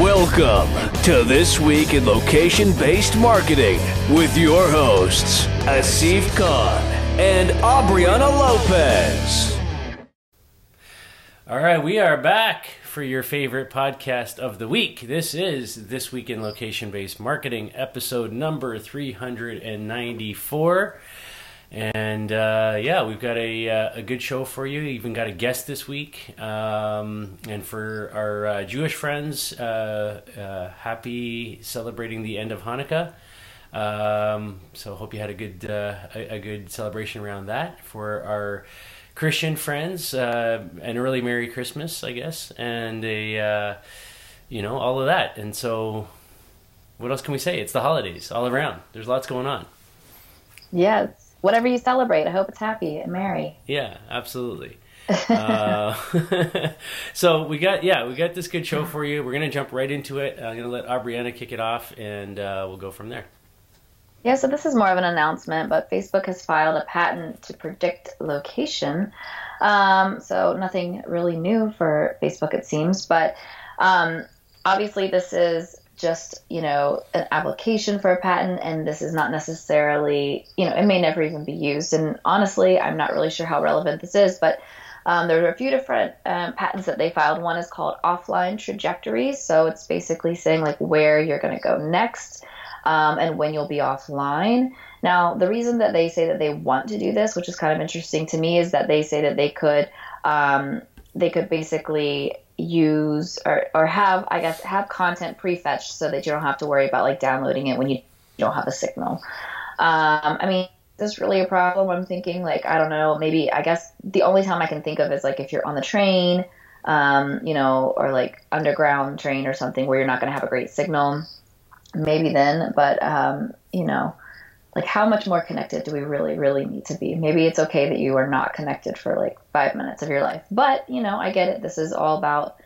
Welcome to This Week in Location Based Marketing with your hosts, Asif Khan and Aubriana Lopez. All right, we are back for your favorite podcast of the week. This is This Week in Location Based Marketing, episode number 394. And uh, yeah, we've got a, uh, a good show for you. Even got a guest this week. Um, and for our uh, Jewish friends, uh, uh, happy celebrating the end of Hanukkah. Um, so hope you had a good uh, a, a, good celebration around that. For our Christian friends, an early Merry Christmas, I guess, and a you know all of that. And so, what else can we say? It's the holidays all around. There's lots going on. Yes whatever you celebrate. I hope it's happy and merry. Yeah, absolutely. uh, so we got yeah we got this good show for you. We're gonna jump right into it. I'm gonna let Aubriana kick it off, and uh, we'll go from there. Yeah, so this is more of an announcement, but Facebook has filed a patent to predict location. Um, so nothing really new for Facebook, it seems, but um, obviously this is just you know an application for a patent and this is not necessarily you know it may never even be used. And honestly i'm not really sure how relevant this is but um, there are a few different um, patents that they filed. One is called offline trajectories so it's basically saying like where you're going to go next um, and when you'll be offline. Now the reason that they say that they want to do this which is kind of interesting to me is that they say that they could um, they could basically use or, or have I guess have content prefetched so that you don't have to worry about like downloading it when you don't have a signal. Um, I mean, is this really a problem? I'm thinking like I don't know. Maybe I guess the only time I can think of is like if you're on the train, um, you know, or like underground train or something where you're not going to have a great signal. Maybe then, but um, you know, like how much more connected do we really really need to be? Maybe it's okay that you are not connected for like five minutes of your life but you know i get it. This is all about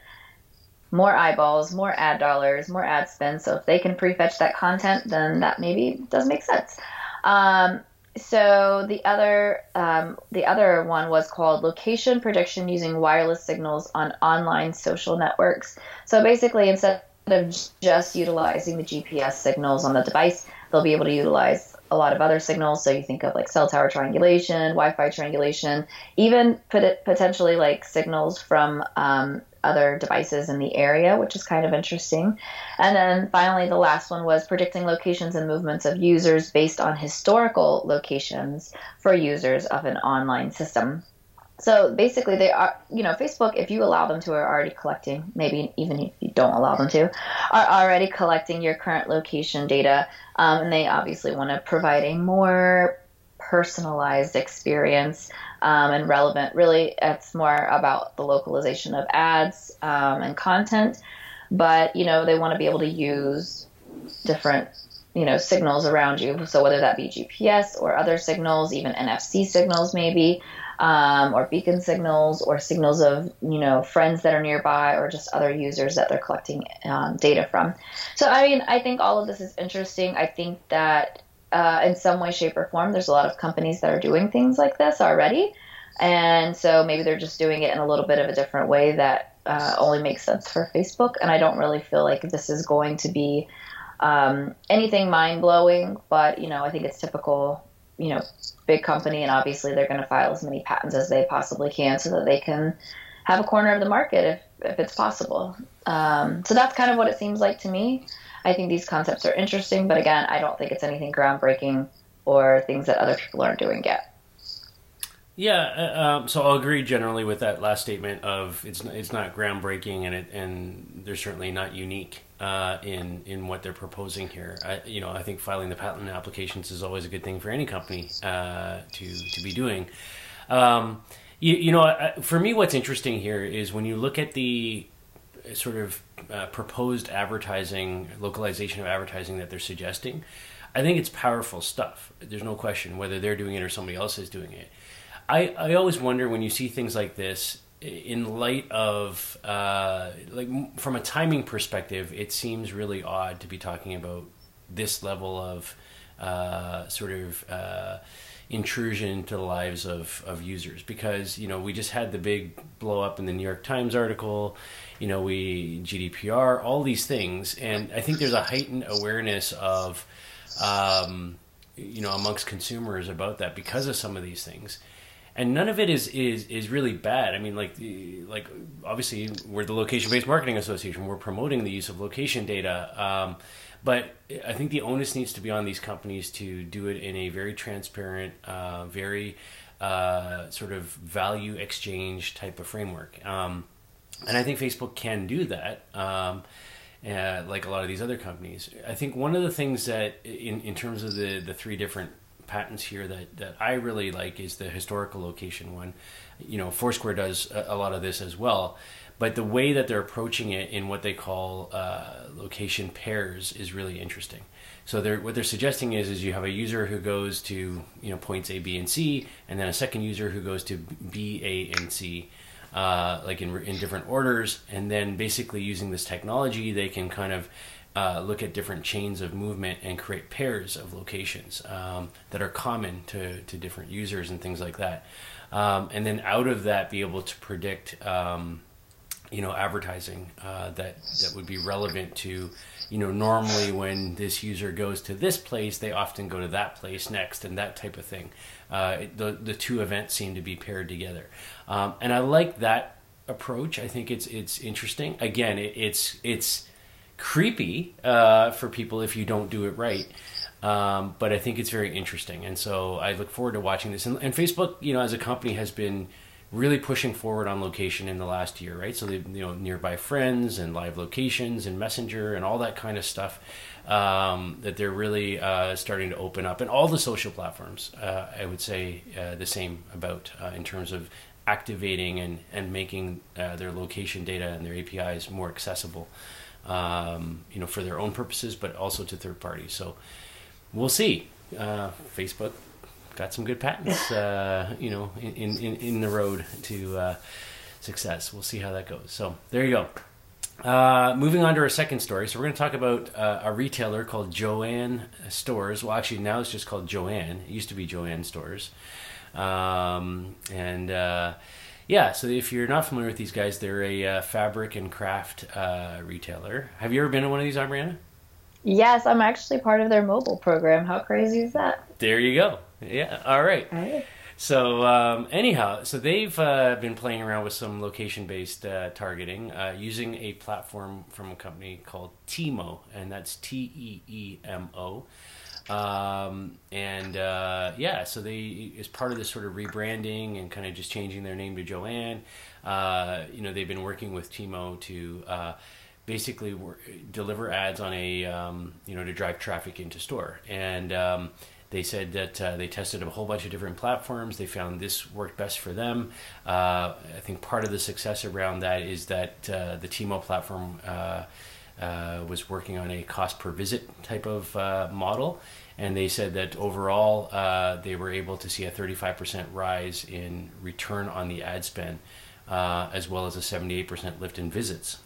more eyeballs more ad dollars more ad spend. So if they can prefetch that content then that maybe does make sense. Um, so the other um, the other one was called location prediction using wireless signals on online social networks. So basically instead of just utilizing the gps signals on the device they'll be able to utilize a lot of other signals. So you think of like cell tower triangulation, Wi-Fi triangulation, even potentially like signals from um, other devices in the area, which is kind of interesting. And then finally, the last one was predicting locations and movements of users based on historical locations for users of an online system. So basically, they are, you know, Facebook, if you allow them to, are already collecting, maybe even if you don't allow them to, are already collecting your current location data. Um, and they obviously want to provide a more personalized experience um, and relevant. Really, it's more about the localization of ads um, and content. But, you know, they want to be able to use different you know signals around you so whether that be gps or other signals even nfc signals maybe um, or beacon signals or signals of you know friends that are nearby or just other users that they're collecting um, data from. So I mean, I think all of this is interesting. I think that uh, in some way, shape, or form, there's a lot of companies that are doing things like this already, and so maybe they're just doing it in a little bit of a different way that uh, only makes sense for Facebook. And I don't really feel like this is going to be um, anything mind blowing, but you know, I think it's typical you know big company and obviously they're going to file as many patents as they possibly can so that they can have a corner of the market if, if it's possible. Um, so that's kind of what it seems like to me. I think these concepts are interesting but again i don't think it's anything groundbreaking or things that other people aren't doing yet. Yeah, uh, um, so I'll agree generally with that last statement of it's it's not groundbreaking and it and they're certainly not unique uh, in in what they're proposing here. I, you know, I think filing the patent applications is always a good thing for any company uh, to to be doing. Um, you, you, know, for me, what's interesting here is when you look at the sort of uh, proposed advertising localization of advertising that they're suggesting. I think it's powerful stuff. There's no question whether they're doing it or somebody else is doing it. I, I always wonder when you see things like this in light of uh, like from a timing perspective, it seems really odd to be talking about this level of uh, sort of uh, intrusion into the lives of, of users. Because you know we just had the big blow up in the New York Times article you know we GDPR all these things. And I think there's a heightened awareness of um, you know amongst consumers about that because of some of these things and none of it is is is really bad. I mean, like like obviously we're the location based marketing association. We're promoting the use of location data, um, but I think the onus needs to be on these companies to do it in a very transparent, uh, very uh, sort of value exchange type of framework. Um, and I think Facebook can do that. Um, uh, like a lot of these other companies, I think one of the things that, in, in terms of the, the three different patents here that, that I really like is the historical location one. You know, Foursquare does a, a lot of this as well, but the way that they're approaching it in what they call uh, location pairs is really interesting. So they're, what they're suggesting is is you have a user who goes to you know points A, B, and C, and then a second user who goes to B, A, and C. Uh, like in, in different orders, and then basically using this technology, they can kind of uh, look at different chains of movement and create pairs of locations um, that are common to, to different users and things like that. Um, and then out of that, be able to predict, um, you know, advertising uh, that that would be relevant to, you know, normally when this user goes to this place, they often go to that place next, and that type of thing. Uh, the the two events seem to be paired together, um, and I like that approach. I think it's it's interesting. Again, it, it's it's creepy uh, for people if you don't do it right. Um, but I think it's very interesting, and so I look forward to watching this. And, and, Facebook, you know, as a company, has been really pushing forward on location in the last year, right? So they, you know, nearby friends and live locations and Messenger and all that kind of stuff um, that they're really uh, starting to open up, and all the social platforms, uh, I would say uh, the same about uh, in terms of activating and and making uh, their location data and their APIs more accessible um, you know, for their own purposes, but also to third parties. So we'll see. Uh, Facebook got some good patents, uh, you know, in, in, in the road to uh, success. We'll see how that goes. So there you go. Uh, moving on to our second story. So we're going to talk about uh, a retailer called Joann Stores. Well, actually, now it's just called Joann. It used to be Joann Stores. Um, and uh, yeah, so if you're not familiar with these guys, they're a uh, fabric and craft uh, retailer. Have you ever been to one of these, Ariana? Yes, I'm actually part of their mobile program. How crazy is that? There you go. Yeah, all right. All right. So um, anyhow, so they've uh, been playing around with some location-based uh, targeting uh, using a platform from a company called Teemo, and that's T E E M O. Um, and uh, yeah, so they as part of this sort of rebranding and kind of just changing their name to Joann, uh, you know, they've been working with Teemo to uh, basically deliver ads on a um, you know to drive traffic into store and. Um, they said that uh, they tested a whole bunch of different platforms. They found this worked best for them. Uh, I think part of the success around that is that uh, the Teemo platform uh, was working on a cost per visit type of uh, model, and they said that overall uh, they were able to see a 35% rise in return on the ad spend, uh, as well as a 78% lift in visits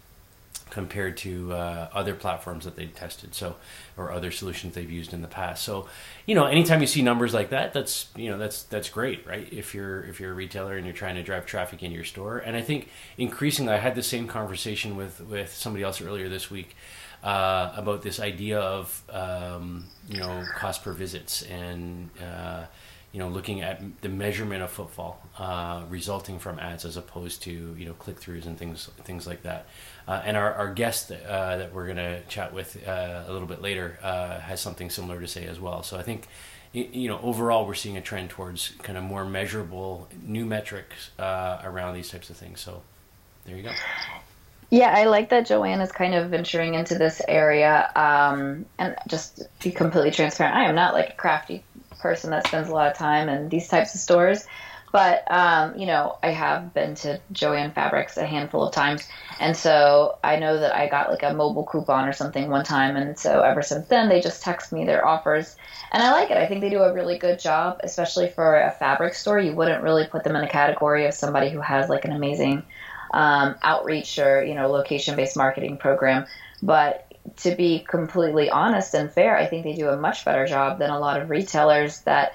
compared to uh, other platforms that they tested so or other solutions they've used in the past. So you know anytime you see numbers like that that's you know that's that's great right? If you're if you're a retailer and you're trying to drive traffic in your store. And i think increasingly i had the same conversation with with somebody else earlier this week uh, about this idea of um, you know cost per visits and uh, you know looking at the measurement of footfall uh, resulting from ads as opposed to you know click throughs and things things like that. Uh, and our, our guest uh, that we're going to chat with uh, a little bit later has something similar to say as well. So I think you know overall we're seeing a trend towards kind of more measurable new metrics around these types of things. So there you go. Yeah, I like that Joann is kind of venturing into this area. Um, and just to be completely transparent, I am not like a crafty person that spends a lot of time in these types of stores. But, um, you know, I have been to Joann Fabrics a handful of times. And so I know that I got like a mobile coupon or something one time. And so ever since then, they just text me their offers. And I like it. I think they do a really good job, especially for a fabric store. You wouldn't really put them in the category of somebody who has like an amazing um, outreach or you know location based marketing program. But to be completely honest and fair, I think they do a much better job than a lot of retailers that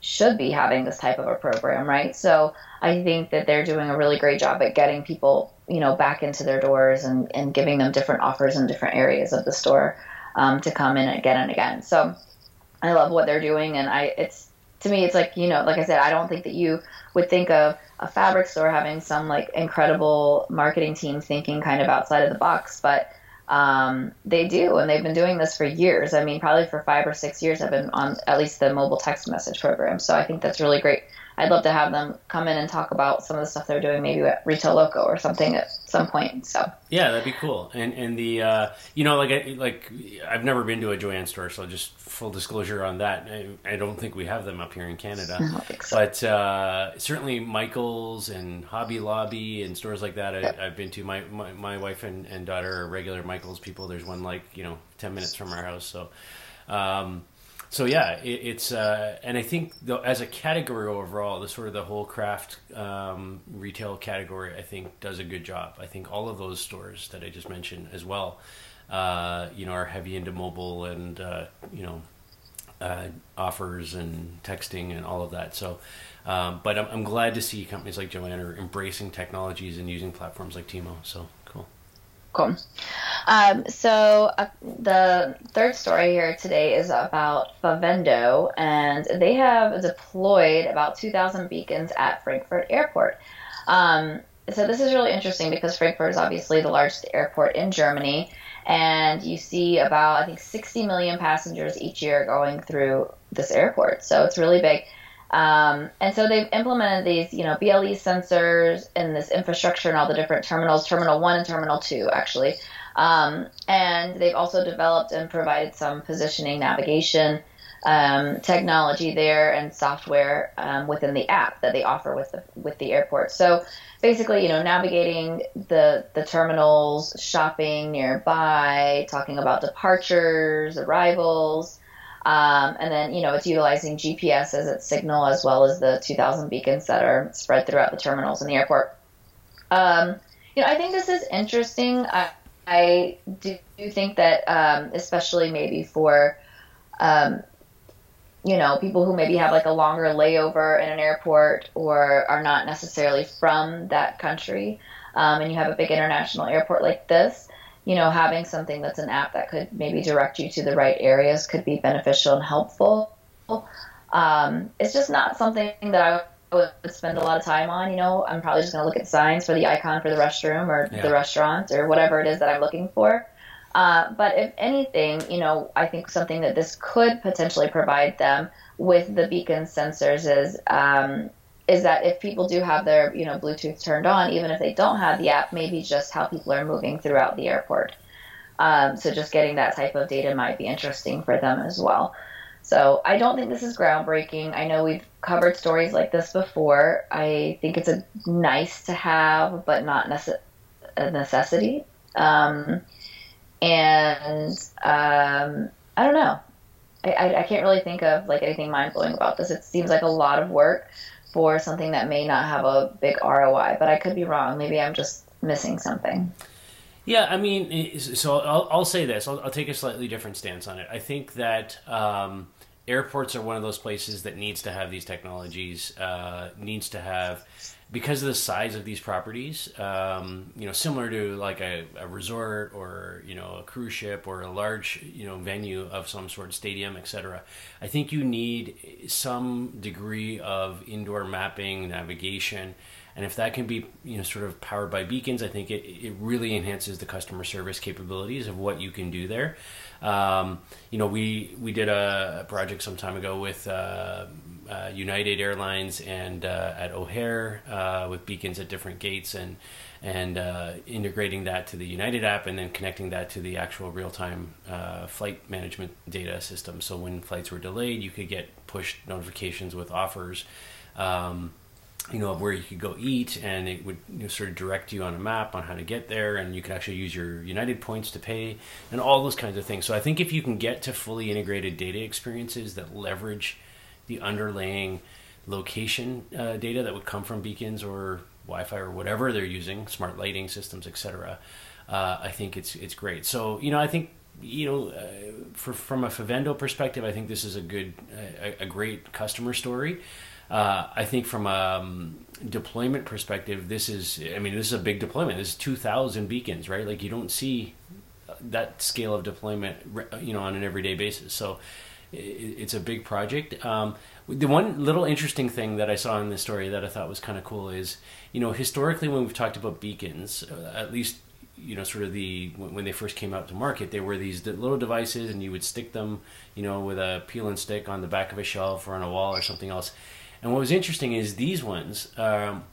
should be having this type of a program, right? So I think that they're doing a really great job at getting people, you know, back into their doors and, and giving them different offers in different areas of the store um, to come in again and again. So I love what they're doing, and I it's to me it's like you know, like I said, I don't think that you would think of a fabric store having some like incredible marketing team thinking kind of outside of the box, but um, they do, and they've been doing this for years. I mean, probably for five or six years, I've been on at least the mobile text message program. So I think that's really great. I'd love to have them come in and talk about some of the stuff they're doing, maybe at Retail Loco or something at some point. So yeah, that'd be cool. And and the uh, you know like I, like I've never been to a Joann store, so just full disclosure on that. I, I don't think we have them up here in Canada, so. but uh, certainly Michaels and Hobby Lobby and stores like that I, have been to. My, my my wife and, and daughter are regular Michaels people. There's one like you know ten minutes from our house, so. Um, so yeah, it, it's uh, and I think as a category overall, the sort of the whole craft um, retail category, I think does a good job. I think all of those stores that I just mentioned as well, uh, you know, are heavy into mobile and uh, you know uh, offers and texting and all of that. So, um, but I'm, I'm glad to see companies like Joann are embracing technologies and using platforms like Teemo. So cool. Um, so uh, the third story here today is about Favendo, and they have deployed about 2,000 beacons at Frankfurt Airport. Um, so this is really interesting because Frankfurt is obviously the largest airport in Germany, and you see about I think 60 million passengers each year going through this airport. So it's really big. Um, and so they've implemented these, you know, BLE sensors in this infrastructure and all the different terminals, Terminal 1 and Terminal 2, actually. Um, and they've also developed and provided some positioning navigation um, technology there and software um, within the app that they offer with the, with the airport. So basically, you know, navigating the, the terminals, shopping nearby, talking about departures, arrivals, um, and then, you know, it's utilizing GPS as its signal as well as the 2,000 beacons that are spread throughout the terminals in the airport. Um, you know, I think this is interesting. I, I do think that, um, especially maybe for, um, you know, people who maybe have like a longer layover in an airport or are not necessarily from that country, um, and you have a big international airport like this, you know, having something that's an app that could maybe direct you to the right areas could be beneficial and helpful. Um, it's just not something that I would spend a lot of time on. You know, I'm probably just going to look at signs for the icon for the restroom or yeah. the restaurant or whatever it is that I'm looking for. Uh, but if anything, you know, I think something that this could potentially provide them with the beacon sensors is um, is that if people do have their you know Bluetooth turned on, even if they don't have the app, maybe just how people are moving throughout the airport. Um, so just getting that type of data might be interesting for them as well. So I don't think this is groundbreaking. I know we've covered stories like this before. I think it's a nice to have, but not nece- a necessity. Um, and um, I don't know. I, I, I can't really think of like anything mind blowing about this. It seems like a lot of work for something that may not have a big ROI, but I could be wrong. Maybe I'm just missing something. Yeah, I mean, so I'll, I'll say this. I'll, I'll, take a slightly different stance on it. I think that um, airports are one of those places that needs to have these technologies, uh, needs to have because of the size of these properties, um, you know, similar to like a, a, resort or you know a cruise ship or a large you know venue of some sort, stadium, etc. I think you need some degree of indoor mapping, navigation, and if that can be you know sort of powered by beacons, I think it it really enhances the customer service capabilities of what you can do there. Um, you know, we we did a, project some time ago with. Uh, uh, United Airlines and uh, at O'Hare uh, with beacons at different gates and and uh, integrating that to the United app and then connecting that to the actual real time uh, flight management data system. So when flights were delayed, you could get push notifications with offers. Um, you know, of where you could go eat, and it would you know, sort of direct you on a map on how to get there, and you could actually use your United points to pay, and all those kinds of things. So I think if you can get to fully integrated data experiences that leverage the underlying location uh, data that would come from beacons or Wi-Fi or whatever they're using, smart lighting systems, etc. Uh, I think it's it's great. So you know, I think you know, uh, for, from a Favendo perspective, I think this is a good, a, a great customer story. Uh, I think from a um, deployment perspective, this is, I mean, this is a big deployment. This is 2,000 beacons, right? Like you don't see that scale of deployment, you know, on an everyday basis. So it's a big project. Um, the one little interesting thing that I saw in this story that I thought was kind of cool is, you know, historically when we've talked about beacons, uh, at least you know, sort of the when they first came out to market, they were these little devices, and you would stick them, you know, with a peel and stick on the back of a shelf or on a wall or something else. And what was interesting is these ones um,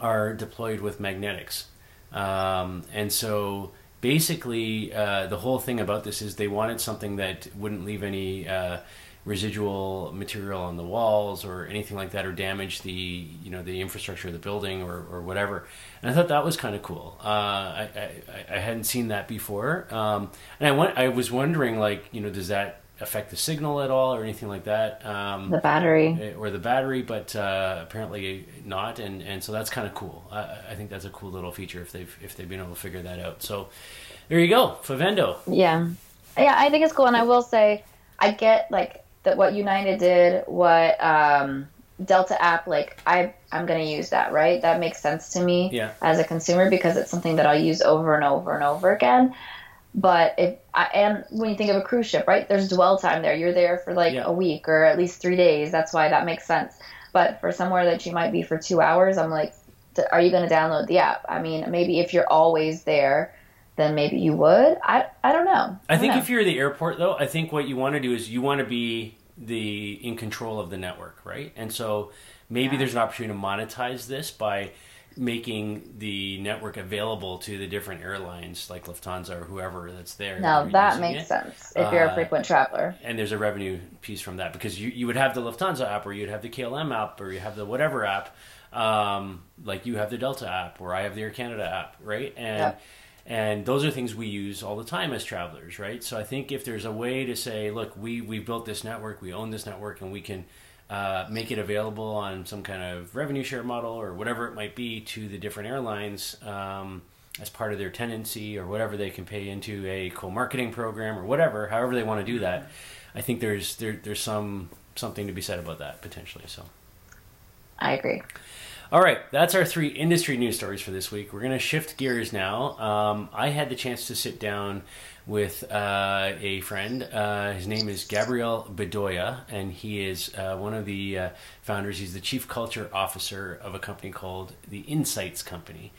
are deployed with magnetics, um, and so basically uh, the whole thing about this is they wanted something that wouldn't leave any uh, residual material on the walls or anything like that or damage the you know the infrastructure of the building or, or whatever. And I thought that was kind of cool. Uh, I, I, I hadn't seen that before. Um, and I went I was wondering like you know does that affect the signal at all or anything like that um, the battery eh, or the battery but uh, apparently not and, and so that's kind of cool I, I think that's a cool little feature if they've if they've been able to figure that out so there you go Favendo yeah yeah I think it's cool and I will say I get like that what United did, what um, Delta app, like I I'm gonna use that, right? That makes sense to me yeah. as a consumer because it's something that I'll use over and over and over again. But if I and when you think of a cruise ship, right? There's dwell time there. You're there for like yeah. a week or at least three days. That's why that makes sense. But for somewhere that you might be for two hours, I'm like, are you going to download the app? I mean, maybe if you're always there, then maybe you would. I I don't know. I, I think know. if you're the airport though, I think what you want to do is you want to be the in control of the network, right? And so maybe yeah. there's an opportunity to monetize this by making the network available to the different airlines like Lufthansa or whoever that's there. Now that makes it. sense if you're a uh, frequent traveler. And there's a revenue piece from that because you, you would have the Lufthansa app or you'd have the KLM app or you have the whatever app. Um, like you have the Delta app or I have the Air Canada app, right? And yep and those are things we use all the time as travelers right so i think if there's a way to say look we we built this network we own this network and we can uh, make it available on some kind of revenue share model or whatever it might be to the different airlines um, as part of their tenancy or whatever they can pay into a co-marketing program or whatever however they want to do that i think there's there, there's some something to be said about that potentially so i agree all right, that's our three industry news stories for this week. We're going to shift gears now. Um, I had the chance to sit down with uh, a friend. Uh, his name is Gabriel Bedoya, and he is uh, one of the uh, founders. He's the chief culture officer of a company called the Insights Company.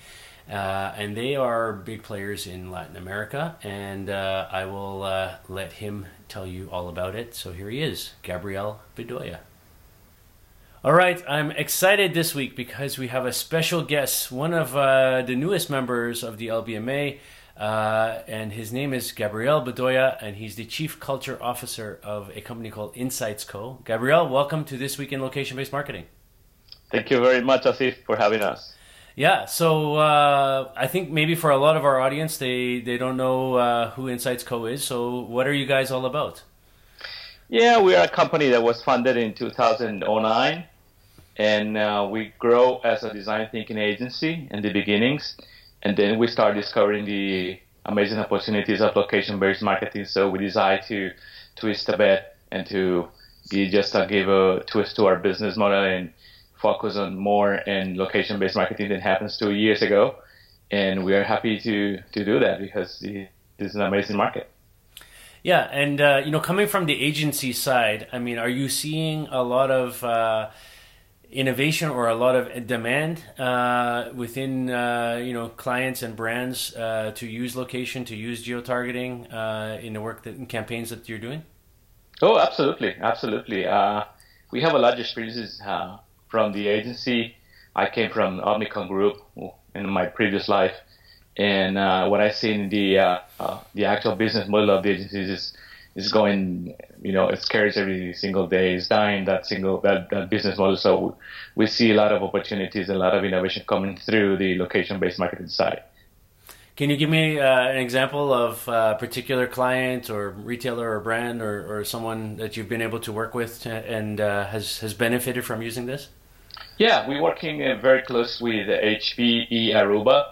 Uh, and they are big players in Latin America, and uh, I will let him tell you all about it. So here he is, Gabriel Bedoya. All right, I'm excited this week because we have a special guest, one of the newest members of the LBMA, uh, and his name is Gabriel Bedoya, and he's the Chief Culture Officer of a company called Insights Co. Gabriel, welcome to This Week in Location Based Marketing. Thank you very much, Asif, for having us. Yeah, so uh, I think maybe for a lot of our audience, they, they don't know uh, who Insights Co. is. So, what are you guys all about? Yeah, we are a company that was funded in 2009 and uh, we grow as a design thinking agency in the beginnings and then we start discovering the amazing opportunities of location based marketing. So we decide to twist a bit and to be just uh, give a twist to our business model and focus on more and location based marketing than happens two years ago. And we are happy to to do that because this is an amazing market. Yeah and uh, you know coming from the agency side i mean are you seeing a lot of uh, innovation or a lot of demand uh, within uh, you know clients and brands uh, to use location to use geo targeting uh, in the work that in campaigns that you're doing? Oh absolutely. Absolutely. Uh, we have a large experiences uh, from the agency. I came from Omnicom Group in my previous life. And what I see in the the actual business model of the agencies is is going, you know, it carries every single day, is dying that single that, that business model. So we see a lot of opportunities, a lot of innovation coming through the location-based marketing side. Can you give me uh, an example of a particular client or retailer or brand or, or someone that you've been able to work with to, and uh, has has benefited from using this? Yeah, we're working uh, very close with HPE Aruba,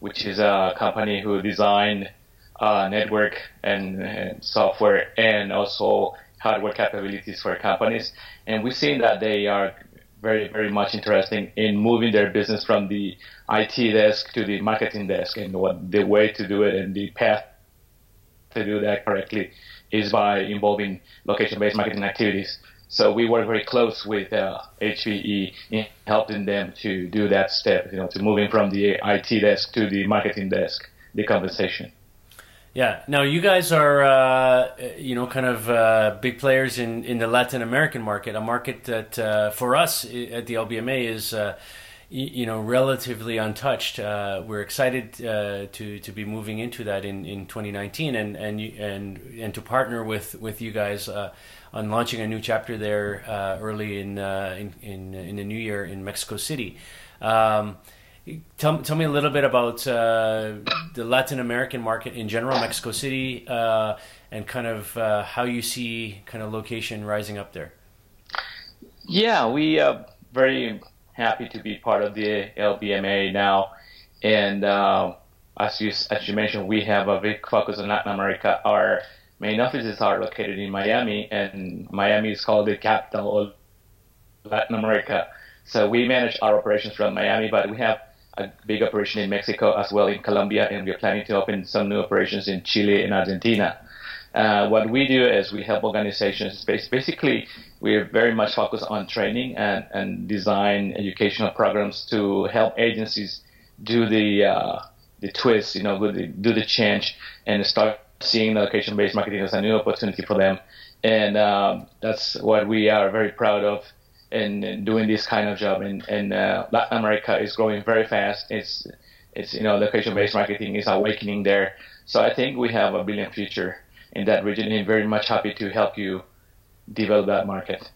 which is a company who designed uh, network and, and, software and also hardware capabilities for companies. And we've seen that they are very, very much interested in moving their business from the IT desk to the marketing desk. And what the way to do it and the path to do that correctly is by involving location-based marketing activities. So we work very close with uh, HPE in helping them to do that step, you know, to moving from the IT desk to the marketing desk, the conversation. Yeah. Now you guys are, uh, you know, kind of uh, big players in, in the Latin American market, a market that uh, for us at the LBMA is, uh, you know, relatively untouched. Uh, we're excited uh, to to be moving into that in, in 2019 and and and and to partner with with you guys on launching a new chapter there early in, in, in in the new year in Mexico City. Um, tell tell me a little bit about uh, the Latin American market in general, Mexico City, uh, and kind of uh, how you see kind of location rising up there. Yeah, we are very happy to be part of the LBMA now, and uh, as you as you mentioned, we have a big focus on Latin America. Our main offices are located in Miami, and Miami is called the capital of Latin America. So we manage our operations from Miami, but we have a big operation in Mexico as well in Colombia, and we're planning to open some new operations in Chile and Argentina. Uh, what we do is we help organizations. Basically, we're very much focused on training and, and design educational programs to help agencies do the uh, the twist, you know, do the, do the change and start seeing the location-based marketing as a new opportunity for them, and um, that's what we are very proud of in, in doing this kind of job. And, and uh, Latin America is growing very fast. It's it's you know location-based marketing is awakening there. So I think we have a brilliant future in that region, and very much happy to help you develop that market.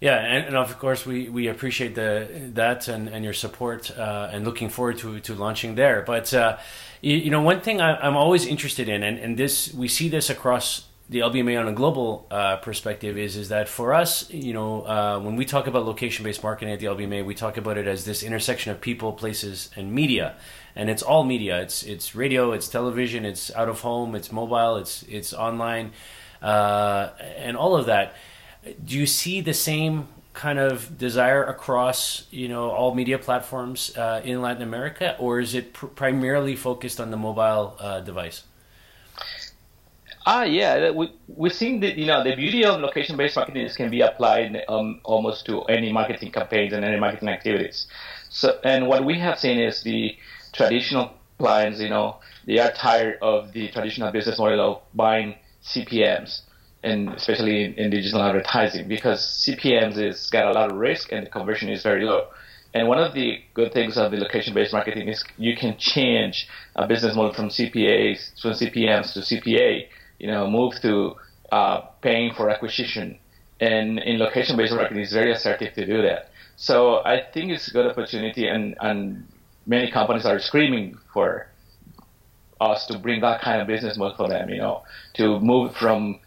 Yeah, and, and, of course we, we appreciate the that and, and your support uh, and looking forward to, to launching there. But uh, you, you, know, one thing I, am always interested in, and, and this we see this across the LBMA on a global uh, perspective, is is that for us, you know, uh, when we talk about location based marketing at the LBMA, we talk about it as this intersection of people, places, and media, and it's all media. It's it's radio, it's television, it's out of home, it's mobile, it's it's online, uh, and all of that do you see the same kind of desire across you know all media platforms uh, in Latin America, or is it pr- primarily focused on the mobile uh, device? Ah, yeah, we we're seeing that you know the beauty of location-based marketing is can be applied um, almost to any marketing campaigns and any marketing activities. So, and what we have seen is the traditional clients, you know, they are tired of the traditional business model of buying CPMS and especially in, in, digital advertising because CPMs is got a lot of risk and the conversion is very low. And one of the good things of the location-based marketing is you can change a business model from CPAs from CPMs to CPA. You know, move to uh, paying for acquisition. And in location-based marketing, it's very assertive to do that. So I think it's a good opportunity, and, and many companies are screaming for us to bring that kind of business model for them. You know, to move from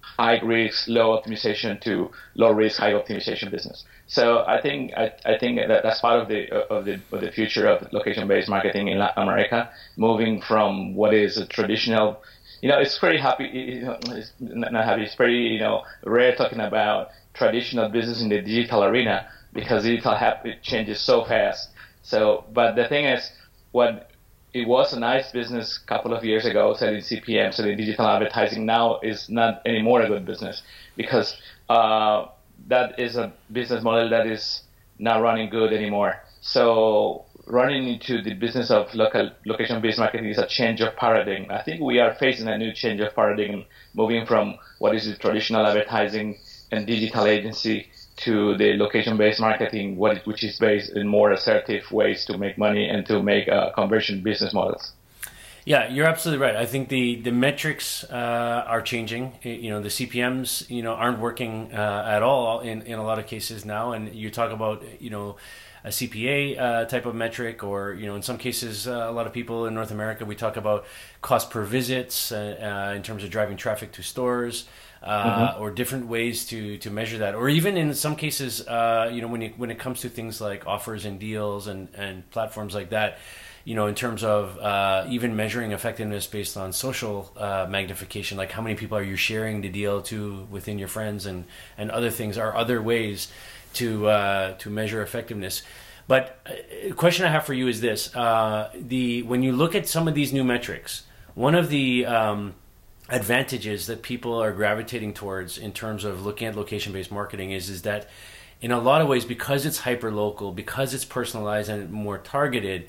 high risk, low optimization to low risk, high optimization business. So I think I, I think that that's part of the of the of the future of location based marketing in Latin America, moving from what is a traditional. You know, it's very happy. You know, it's not happy. It's very you know rare talking about traditional business in the digital arena because digital it changes so fast. So, but the thing is, what it was a nice business a couple of years ago selling CPM, selling digital advertising. Now is not anymore a good business because uh, that is a business model that is not running good anymore. So running into the business of local location-based marketing is a change of paradigm. I think we are facing a new change of paradigm, moving from what is the traditional advertising and digital agency to the location-based marketing, what, which is based in more assertive ways to make money and to make uh, conversion business models. Yeah, you're absolutely right. I think the the metrics uh, are changing. You know, the CPMS you know aren't working uh, at all in in a lot of cases now. And you talk about you know a CPA uh, type of metric, or you know, in some cases, uh, a lot of people in North America we talk about cost per visits uh, uh in terms of driving traffic to stores uh, mm-hmm. or different ways to to measure that, or even in some cases, uh, you know, when you, when it comes to things like offers and deals and and platforms like that, you know, in terms of uh, even measuring effectiveness based on social uh, magnification, like how many people are you sharing the deal to within your friends and, and other things are other ways to uh, to measure effectiveness. But a uh, question I have for you is this: uh, the when you look at some of these new metrics, one of the um, advantages that people are gravitating towards in terms of looking at location-based marketing is is that in a lot of ways because it's hyper local, because it's personalized and more targeted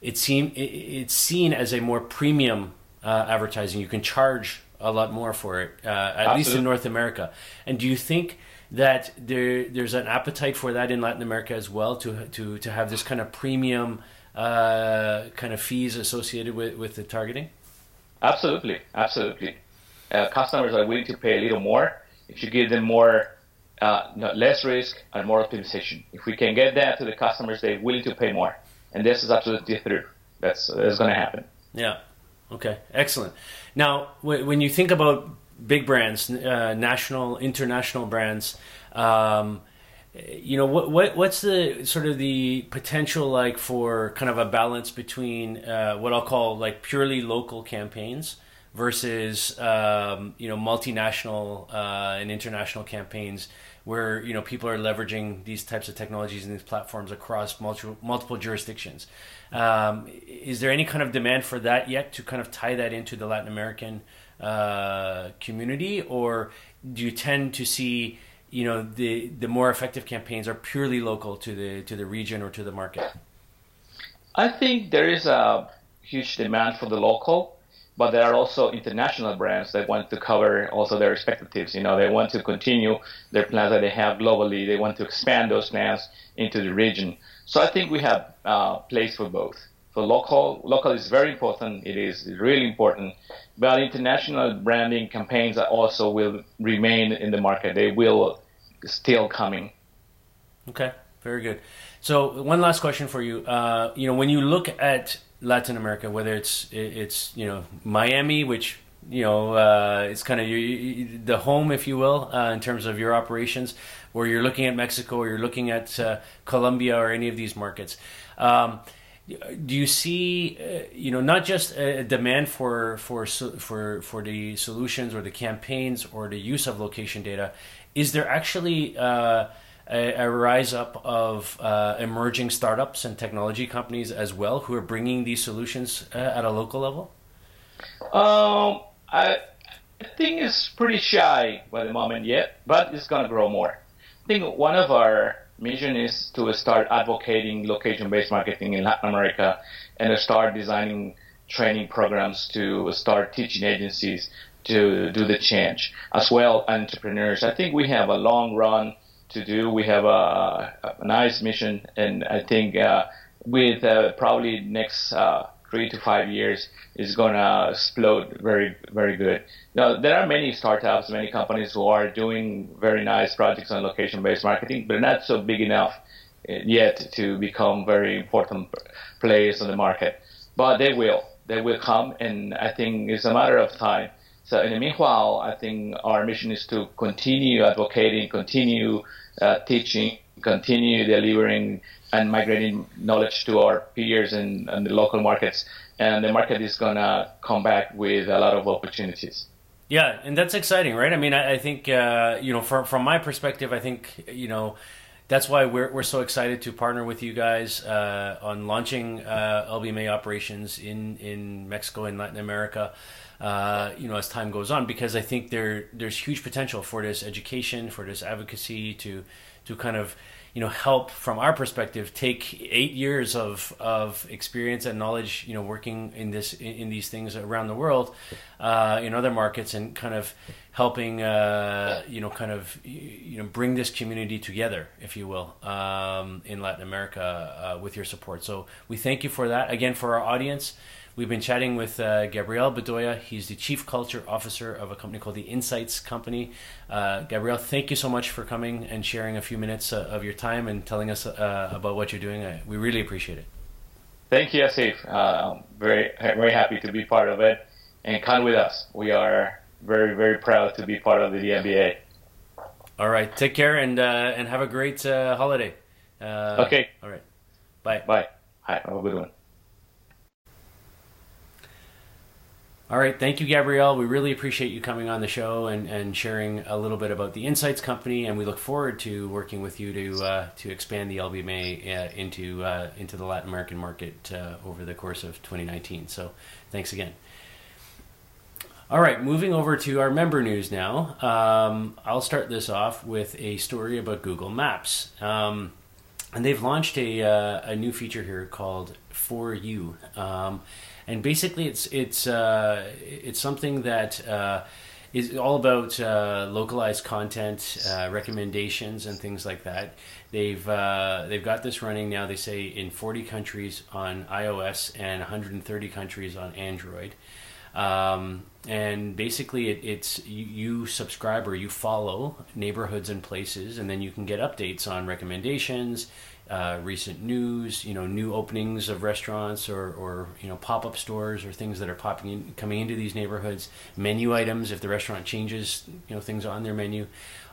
it seem it, it's seen as a more premium uh, advertising. You can charge a lot more for it, uh, at Absolutely. least in North America. And do you think that there there's an appetite for that in Latin America as well to to to have this kind of premium uh, kind of fees associated with with the targeting? Absolutely, absolutely. Uh, customers are willing to pay a little more if you give them more. Uh, less risk and more optimization. If we can get that to the customers, they're willing to pay more and this is absolutely true. That's that's going to happen. Yeah. Okay. Excellent. Now, when you think about big brands, uh, national, international brands, um, you know what, what what's the sort of the potential like for kind of a balance between uh, what I'll call like purely local campaigns versus um, you know multinational uh, and international campaigns where you know people are leveraging these types of technologies and these platforms across multiple multiple jurisdictions. Um, is there any kind of demand for that yet to kind of tie that into the Latin American uh, community, or do you tend to see you know the the more effective campaigns are purely local to the to the region or to the market? I think there is a huge demand for the local but there are also international brands that want to cover also their expectations. You know, they want to continue their plans that they have globally. They want to expand those plans into the region. So I think we have uh, place for both. For local, local is very important. It is really important. But international branding campaigns also will remain in the market. They will still coming. Okay, very good. So one last question for you. Uh, you know, when you look at Latin America, whether it's it's you know Miami, which you know uh, it's kind of the home, if you will, uh, in terms of your operations, or you're looking at Mexico, or you're looking at uh, Colombia, or any of these markets. Um, do you see, uh, you know, not just a demand for for for for the solutions or the campaigns or the use of location data? Is there actually uh, a, a rise up of uh, emerging startups and technology companies as well who are bringing these solutions uh, at a local level? Um, I, I think it's pretty shy by the moment yet, but it's going to grow more. I think one of our mission is to start advocating location-based marketing in Latin America and start designing training programs to start teaching agencies to do the change as well entrepreneurs. I think we have a long run to do. We have a, a nice mission, and I think uh, with uh, probably next uh, three to five years is going to explode very, very good. Now, there are many startups, many companies who are doing very nice projects on location-based marketing, but not so big enough uh, yet to become very important players on the market. But they will. They will come, and I think it's a matter of time. So in the meanwhile, I think our mission is to continue advocating, continue uh, teaching, continue delivering and migrating knowledge to our peers and, in the local markets. And the market is going to come back with a lot of opportunities. Yeah, and that's exciting, right? I mean, I, I think, uh, you know, from, from my perspective, I think, you know, that's why we're, we're so excited to partner with you guys uh, on launching uh, LBMA operations in, in Mexico and Latin America uh, you know, as time goes on, because I think there there's huge potential for this education, for this advocacy to to kind of you know help from our perspective take eight years of of experience and knowledge you know working in this in, these things around the world uh, in other markets and kind of helping uh, you know kind of you know bring this community together if you will um, in Latin America uh, with your support. So we thank you for that. Again for our audience We've been chatting with uh, Gabriel Bedoya. He's the Chief Culture Officer of a company called the Insights Company. Uh, Gabriel, thank you so much for coming and sharing a few minutes uh, of your time and telling us uh, about what you're doing. we really appreciate it. Thank you, Asif. Uh, I'm very, very happy to be part of it. And come with us. We are very, very proud to be part of the DMBA. All right. Take care and, uh, and have a great holiday. okay. All right. Bye. Bye. Hi. Have a good one. All right, thank you, Gabriel. We really appreciate you coming on the show and, and sharing a little bit about the Insights Company, and we look forward to working with you to uh, to expand the LBMA uh, into uh, into the Latin American market uh, over the course of 2019. So, thanks again. All right, moving over to our member news now. Um, I'll start this off with a story about Google Maps. Um, and they've launched a, uh, a new feature here called For You. Um, and basically it's it's uh, it's something that uh, is all about uh, localized content, uh, recommendations, and things like that. They've uh, they've got this running now. They say in 40 countries on iOS and 130 countries on Android. Um, and basically, it, it's you, you, subscribe or you follow neighborhoods and places, and then you can get updates on recommendations, uh, recent news, you know, new openings of restaurants or, or you know pop up stores or things that are popping in, coming into these neighborhoods, menu items if the restaurant changes, you know, things on their menu,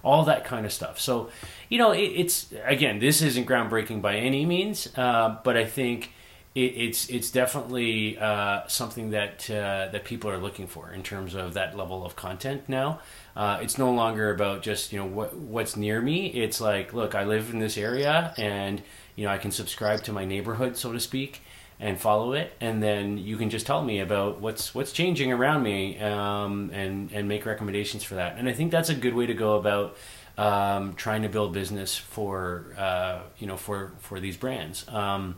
all that kind of stuff. So, you know, it, it's again, this isn't groundbreaking by any means, uh, but I think it, it's it's definitely uh, something that uh, that people are looking for in terms of that level of content now. Uh, it's no longer about just you know what what's near me. It's like, look, I live in this area, and you know I can subscribe to my neighborhood, so to speak, and follow it, and then you can just tell me about what's what's changing around me, um, and and make recommendations for that. And I think that's a good way to go about um, trying to build business for uh, you know for for these brands. Um,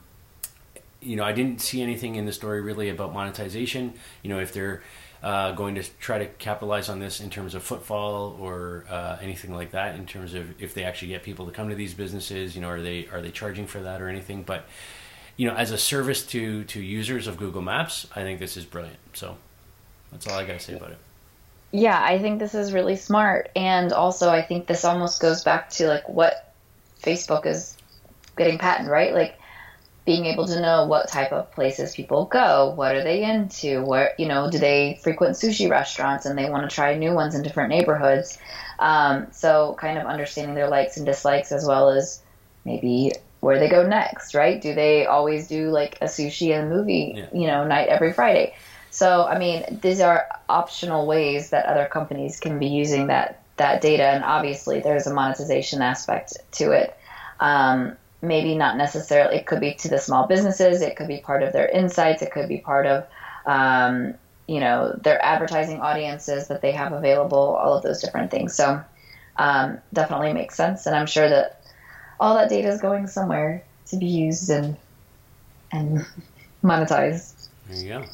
you know, I didn't see anything in the story really about monetization. You know, if they're uh, going to try to capitalize on this in terms of footfall or uh, anything like that in terms of if they actually get people to come to these businesses you know are they are they charging for that or anything? But you know as a service to to users of google maps i think this is brilliant. So that's all i got to say about it. Yeah i think this is really smart. And also i think this almost goes back to like what facebook is getting patent right? Like being able to know what type of places people go, what are they into, where you know, do they frequent sushi restaurants and they want to try new ones in different neighborhoods. Um, so kind of understanding their likes and dislikes as well as maybe where they go next, right? Do they always do like a sushi and movie, yeah. you know, night every Friday? So I mean, these are optional ways that other companies can be using that that data, and obviously there's a monetization aspect to it. Um, maybe not necessarily, it could be to the small businesses, it could be part of their insights, it could be part of, um, you know, their advertising audiences that they have available, all of those different things. So um, definitely makes sense. And I'm sure that all that data is going somewhere to be used and, and monetized. There you go.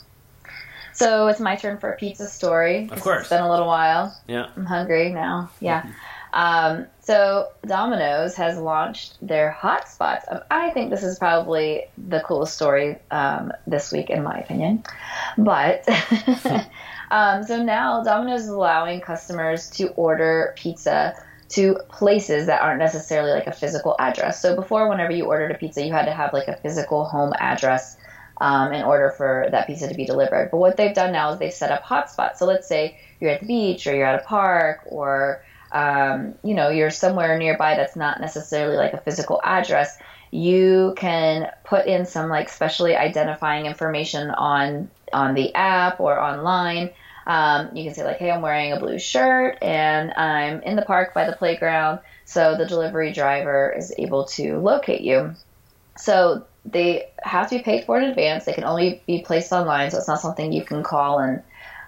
So it's my turn for a pizza story. Of course. It's been a little while. Yeah. I'm hungry now. Yeah. Um, so Domino's has launched their hotspots. Um, I think this is probably the coolest story um, this week, in my opinion. But um, so now Domino's is allowing customers to order pizza to places that aren't necessarily like a physical address. So before, whenever you ordered a pizza, you had to have like a physical home address um, in order for that pizza to be delivered. But what they've done now is they've set up hotspots. So let's say you're at the beach or you're at a park or um, you know, you're somewhere nearby that's not necessarily like a physical address, you can put in some like specially identifying information on on the app or online. Um, you can say like, "Hey, I'm wearing a blue shirt and I'm in the park by the playground," so the delivery driver is able to locate you. So they have to be paid for in advance. They can only be placed online, so it's not something you can call and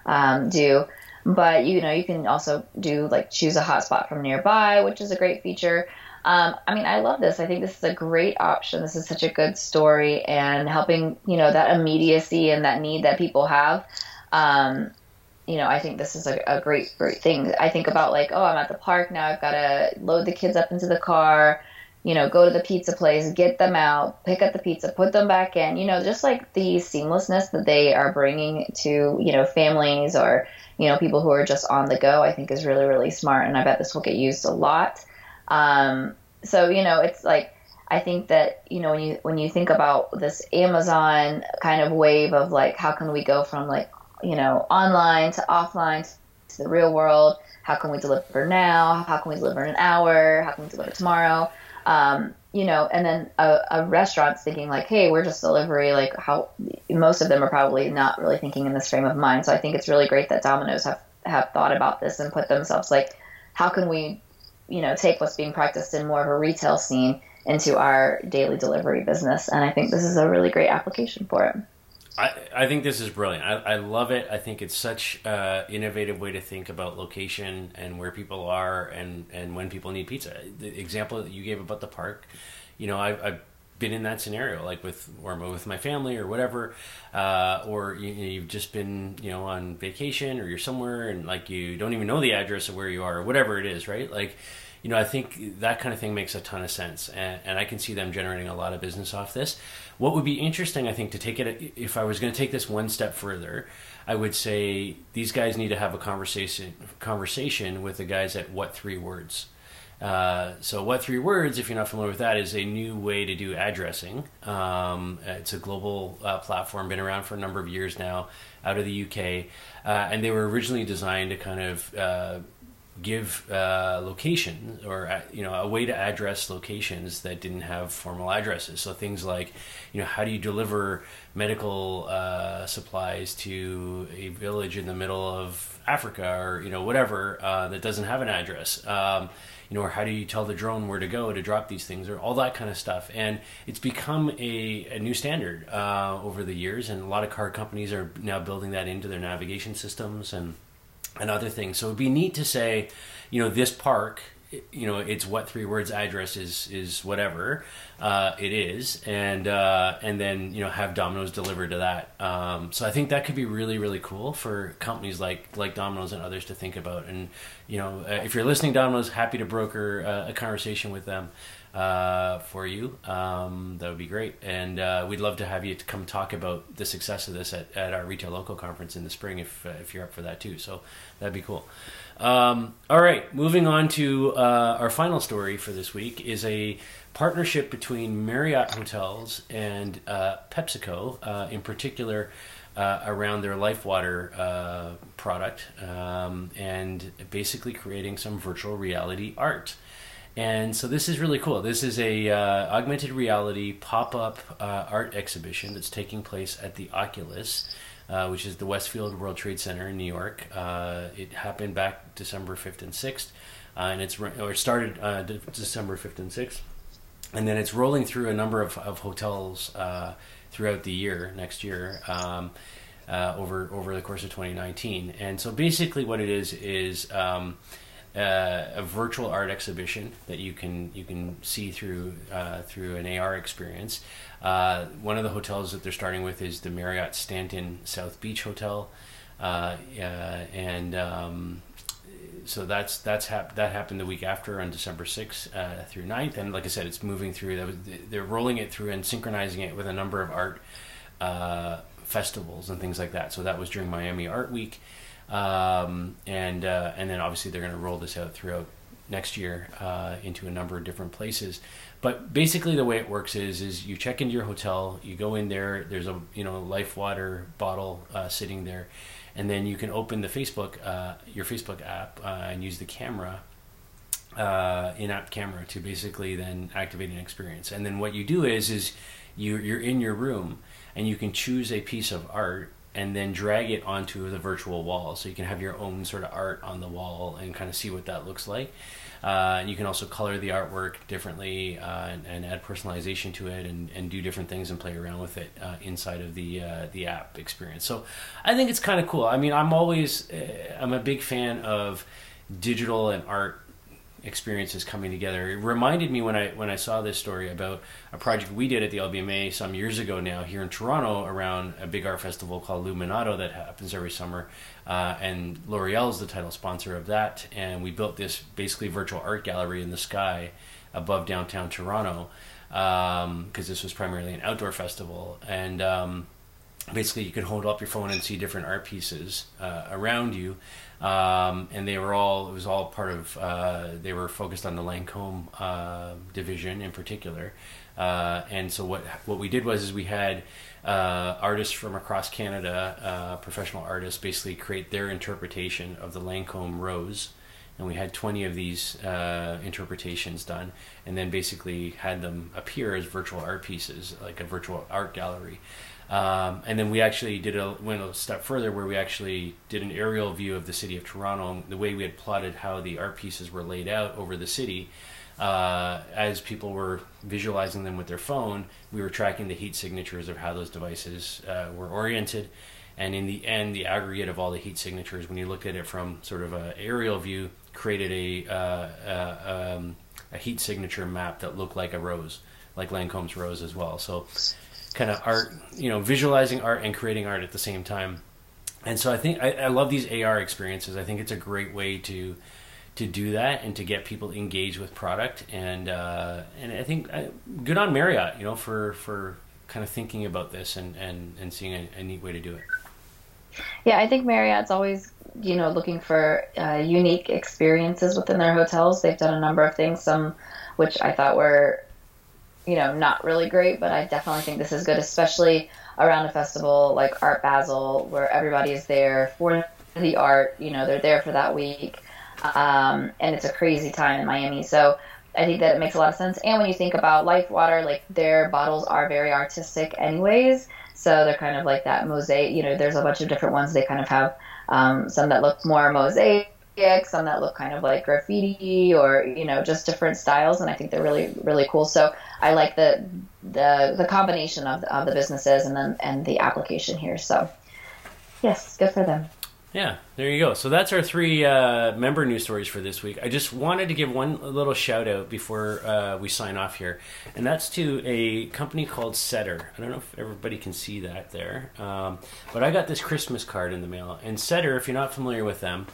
um, do. But you know, you can also do like choose a hotspot from nearby, which is a great feature. Um, I mean, I love this. I think this is a great option. This is such a good story and helping, you know, that immediacy and that need that people have. Um, you know, I think this is a, a, great, great thing. I think about like, oh, I'm at the park now. I've got to load the kids up into the car, you know, go to the pizza place, get them out, pick up the pizza, put them back in. You know, just like the seamlessness that they are bringing to, you know, families or you know, people who are just on the go, I think is really, really smart. And I bet this will get used a lot. Um, so, you know, it's like, I think that, you know, when you, when you think about this Amazon kind of wave of like, how can we go from like, you know, online to offline to the real world? How can we deliver now? How can we deliver in an hour? How can we deliver tomorrow? Um, you know, and then a, a restaurant's thinking like, hey, we're just delivery. Like how most of them are probably not really thinking in this frame of mind. So I think it's really great that Domino's have have thought about this and put themselves like, how can we, you know, take what's being practiced in more of a retail scene into our daily delivery business. And I think this is a really great application for it. I, I think this is brilliant. I, I love it. I think it's such an innovative way to think about location and where people are and, and when people need pizza. The example that you gave about the park, you know, I, I've been in that scenario, like with or with my family or whatever, uh, or you, you've just been you know on vacation or you're somewhere and like you don't even know the address of where you are or whatever it is, right? Like you know, I think that kind of thing makes a ton of sense, and, and, I can see them generating a lot of business off this. What would be interesting, I think, to take it if I was going to take this one step further, I would say these guys need to have a conversation conversation with the guys at What Three Words. Uh, so, What Three Words, if you're not familiar with that, is a new way to do addressing. Um, it's a global uh, platform, been around for a number of years now, out of the UK, uh, and they were originally designed to kind of uh, give uh, location or uh, you know a way to address locations that didn't have formal addresses. So things like you know how do you deliver medical uh, supplies to a village in the middle of Africa or you know whatever uh, that doesn't have an address. Um, you know, or how do you tell the drone where to go to drop these things, or all that kind of stuff. And it's become a, a new standard uh, over the years, and a lot of car companies are now building that into their navigation systems and and other things. So it'd be neat to say, you know, this park, you know, it's what three words address is is whatever uh, it is, and uh, and then you know have Domino's delivered to that. Um, so I think that could be really really cool for companies like like Domino's and others to think about. And you know, uh, if you're listening, Domino's, happy to broker uh, a conversation with them uh, for you. Um, that would be great. And uh, we'd love to have you to come talk about the success of this at, at our Retail Loco conference in the spring if, uh, if you're up for that too. So that'd be cool. Um, all right, moving on to uh, our final story for this week is a partnership between Marriott Hotels and uh, PepsiCo, uh, in particular. Uh, around their LifeWater uh, product um, and basically creating some virtual reality art. And so this is really cool. This is a uh, augmented reality pop-up uh, art exhibition that's taking place at the Oculus, uh, which is the Westfield World Trade Center in New York. Uh, it happened back December fifth and sixth, uh, and it's or it started uh, December fifth and sixth, and then it's rolling through a number of, of hotels throughout the year next year. Um, over over the course of 2019, and so basically, what it is is um, uh, a virtual art exhibition that you can you can see through uh, through an AR experience. Uh, one of the hotels that they're starting with is the Marriott Stanton South Beach Hotel, uh, uh, and um, so that's that's hap- that happened the week after on December sixth uh, through 9th. and like I said, it's moving through. They're rolling it through and synchronizing it with a number of art festivals and things like that. So that was during Miami Art Week. Um, and uh, and then obviously they're going to roll this out throughout next year uh, into a number of different places. But basically, the way it works is is you check into your hotel, you go in there. There's a you know life water bottle uh, sitting there, and then you can open the Facebook uh, your Facebook app uh, and use the camera. Uh, in-app camera to basically then activate an experience, and then what you do is is you you're in your room and you can choose a piece of art and then drag it onto the virtual wall. So you can have your own sort of art on the wall and kind of see what that looks like. Uh, and you can also color the artwork differently uh, and, and, add personalization to it and, and, do different things and play around with it uh, inside of the uh, the app experience. So I think it's kind of cool. I mean, I'm always uh, I'm a big fan of digital and art experiences coming together. It reminded me when I when I saw this story about a project we did at the LBMA some years ago now here in Toronto around a big art festival called Luminato that happens every summer, uh, and L'Oreal is the title sponsor of that. And we built this basically virtual art gallery in the sky above downtown Toronto because um, this was primarily an outdoor festival and. Um, basically, you could hold up your phone and see different art pieces uh, around you, um, and they were all it was all part of uh, they were focused on the Lancome uh, division in particular. Uh, and so what what we did was is we had uh, artists from across Canada, uh, professional artists, basically create their interpretation of the Lancome rose and we had 20 of these uh, interpretations done and then basically had them appear as virtual art pieces like a virtual art gallery um, and then we actually did a went a step further where we actually did an aerial view of the city of toronto the way we had plotted how the art pieces were laid out over the city uh, as people were visualizing them with their phone, we were tracking the heat signatures of how those devices uh, were oriented. And in the end, the aggregate of all the heat signatures, when you look at it from sort of an aerial view, created a, uh, uh, um, a heat signature map that looked like a rose, like Lancome's rose as well. So, kind of art, you know, visualizing art and creating art at the same time. And so I think I, I love these AR experiences. I think it's a great way to to do that and to get people engaged with product and uh, and I think uh, good on Marriott you know for for kind of thinking about this and and and seeing a, a neat way to do it yeah I think Marriott's always you know looking for uh, unique experiences within their hotels they've done a number of things some which I thought were you know not really great but I definitely think this is good especially around a festival like Art Basel where everybody is there for the art you know they're there for that week um, and it's a crazy time in Miami. So I think that it makes a lot of sense. And when you think about Life Water, like their bottles are very artistic, anyways. So they're kind of like that mosaic. You know, there's a bunch of different ones. They kind of have um, some that look more mosaic, some that look kind of like graffiti, or you know, just different styles. And I think they're really, really cool. So I like the the the combination of the, of the businesses and then and the application here. So yes, good for them. Yeah, there you go. So that's our three uh, member news stories for this week. I just wanted to give one little shout out before uh, we sign off here, and that's to a company called Setter. I don't know if everybody can see that there, um, but I got this Christmas card in the mail. And Setter, if you're not familiar with them,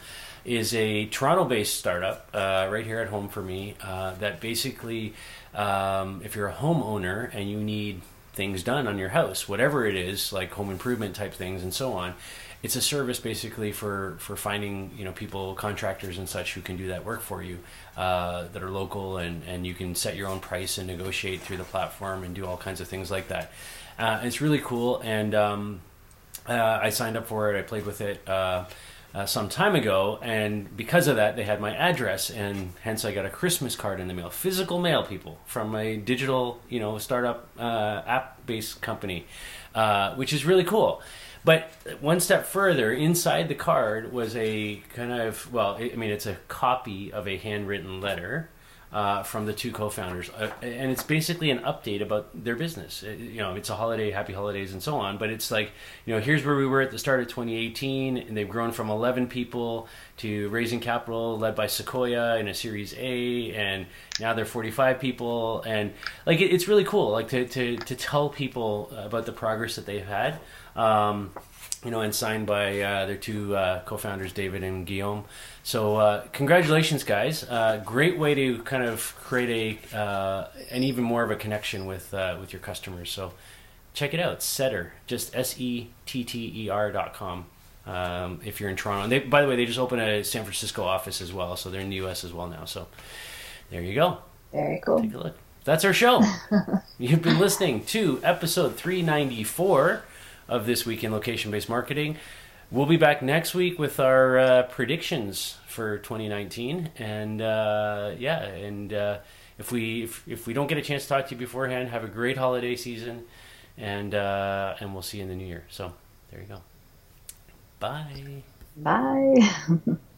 is a Toronto-based startup uh, right here at home for me. Uh, that basically, um, if you're a homeowner and you need things done on your house, whatever it is, like home improvement type things and so on it's a service basically for for finding you know people contractors and such who can do that work for you uh, that are local and and you can set your own price and negotiate through the platform and do all kinds of things like that uh, it's really cool and um, uh, I signed up for it I played with it uh, uh, some time ago and because of that they had my address and hence I got a Christmas card in the mail. Physical mail people from a digital you know startup uh, app based company which is really cool. But one step further, inside the card was a kind of well, I mean, it's a copy of a handwritten letter uh, from the two co-founders, uh, and it's basically an update about their business. It, uh, you know, it's a holiday, happy holidays, and so on. But it's like, you know, here's where we were at the start of 2018, and they've grown from 11 people to raising capital led by Sequoia in a Series A, and now they're 45 people, and like it, it's really cool, like to, to to tell people about the progress that they've had. Um, you know, and signed by uh, their two uh, co-founders, David and Guillaume. So, uh, congratulations, guys! Uh, great way to kind of create a uh, an even more of a connection with uh, with your customers. So, check it out, Setter, just S E T T E R dot com. Um, if you're in Toronto, and they, by the way, they just opened a San Francisco office as well, so they're in the U.S. as well now. So, there you go. Very cool. Take a look. That's our show. You've been listening to episode 394 of this week in location based marketing. We'll be back next week with our uh, predictions for 2019, and uh, yeah, and uh, if we if, if, we don't get a chance to talk to you beforehand, have a great holiday season, and uh, and we'll see you in the new year. So there you go. Bye. Bye.